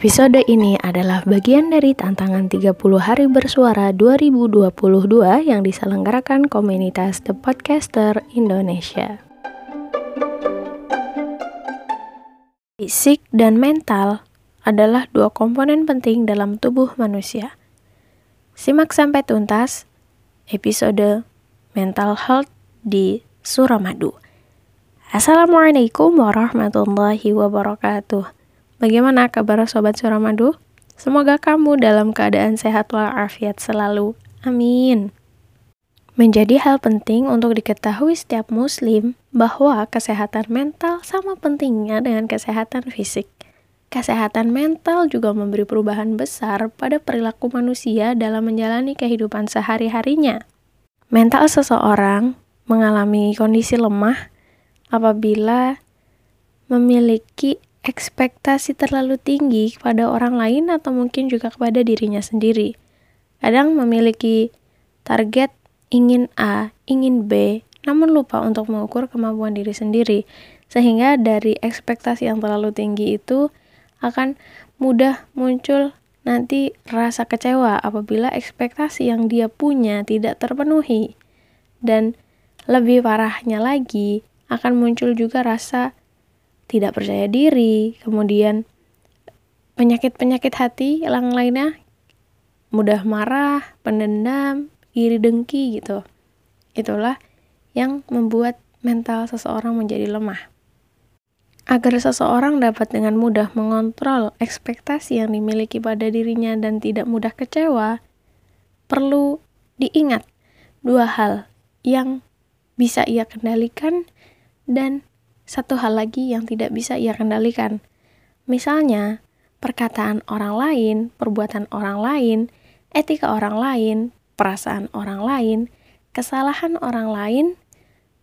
Episode ini adalah bagian dari tantangan 30 hari bersuara 2022 yang diselenggarakan komunitas The Podcaster Indonesia. Fisik dan mental adalah dua komponen penting dalam tubuh manusia. Simak sampai tuntas episode Mental Health di Suramadu. Assalamualaikum warahmatullahi wabarakatuh. Bagaimana kabar Sobat Suramadu? Semoga kamu dalam keadaan sehat walafiat selalu. Amin. Menjadi hal penting untuk diketahui setiap muslim bahwa kesehatan mental sama pentingnya dengan kesehatan fisik. Kesehatan mental juga memberi perubahan besar pada perilaku manusia dalam menjalani kehidupan sehari-harinya. Mental seseorang mengalami kondisi lemah apabila memiliki ekspektasi terlalu tinggi kepada orang lain atau mungkin juga kepada dirinya sendiri. Kadang memiliki target ingin A, ingin B, namun lupa untuk mengukur kemampuan diri sendiri. Sehingga dari ekspektasi yang terlalu tinggi itu akan mudah muncul nanti rasa kecewa apabila ekspektasi yang dia punya tidak terpenuhi. Dan lebih parahnya lagi, akan muncul juga rasa tidak percaya diri, kemudian penyakit-penyakit hati yang lainnya mudah marah, pendendam, iri dengki gitu. Itulah yang membuat mental seseorang menjadi lemah. Agar seseorang dapat dengan mudah mengontrol ekspektasi yang dimiliki pada dirinya dan tidak mudah kecewa, perlu diingat dua hal yang bisa ia kendalikan dan satu hal lagi yang tidak bisa ia kendalikan. Misalnya, perkataan orang lain, perbuatan orang lain, etika orang lain, perasaan orang lain, kesalahan orang lain,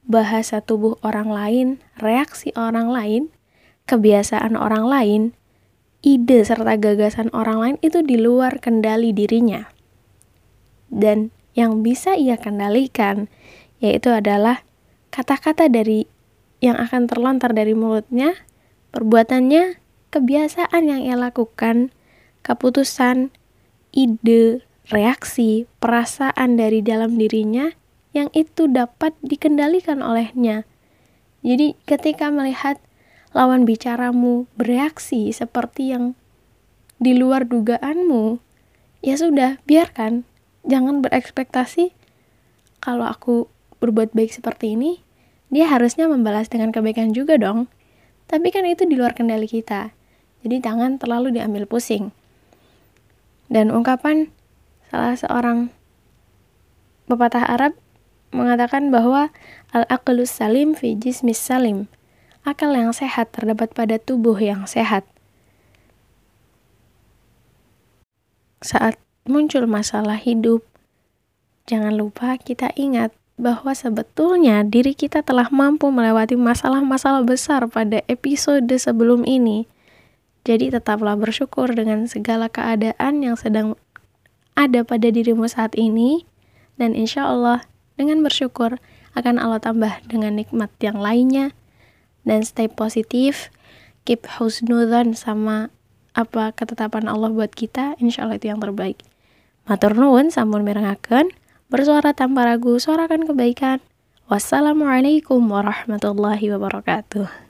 bahasa tubuh orang lain, reaksi orang lain, kebiasaan orang lain, ide serta gagasan orang lain itu di luar kendali dirinya. Dan yang bisa ia kendalikan yaitu adalah kata-kata dari yang akan terlontar dari mulutnya, perbuatannya, kebiasaan yang ia lakukan, keputusan, ide, reaksi, perasaan dari dalam dirinya yang itu dapat dikendalikan olehnya. Jadi ketika melihat lawan bicaramu bereaksi seperti yang di luar dugaanmu, ya sudah, biarkan. Jangan berekspektasi kalau aku berbuat baik seperti ini, dia harusnya membalas dengan kebaikan juga dong. Tapi kan itu di luar kendali kita. Jadi jangan terlalu diambil pusing. Dan ungkapan salah seorang pepatah Arab mengatakan bahwa al-aqlus salim fi jismis salim. Akal yang sehat terdapat pada tubuh yang sehat. Saat muncul masalah hidup, jangan lupa kita ingat bahwa sebetulnya diri kita telah mampu melewati masalah-masalah besar pada episode sebelum ini. Jadi tetaplah bersyukur dengan segala keadaan yang sedang ada pada dirimu saat ini. Dan insya Allah dengan bersyukur akan Allah tambah dengan nikmat yang lainnya. Dan stay positif keep husnudhan sama apa ketetapan Allah buat kita. Insya Allah itu yang terbaik. Matur nuwun sampun mirengaken Bersuara tanpa ragu, suarakan kebaikan. Wassalamualaikum warahmatullahi wabarakatuh.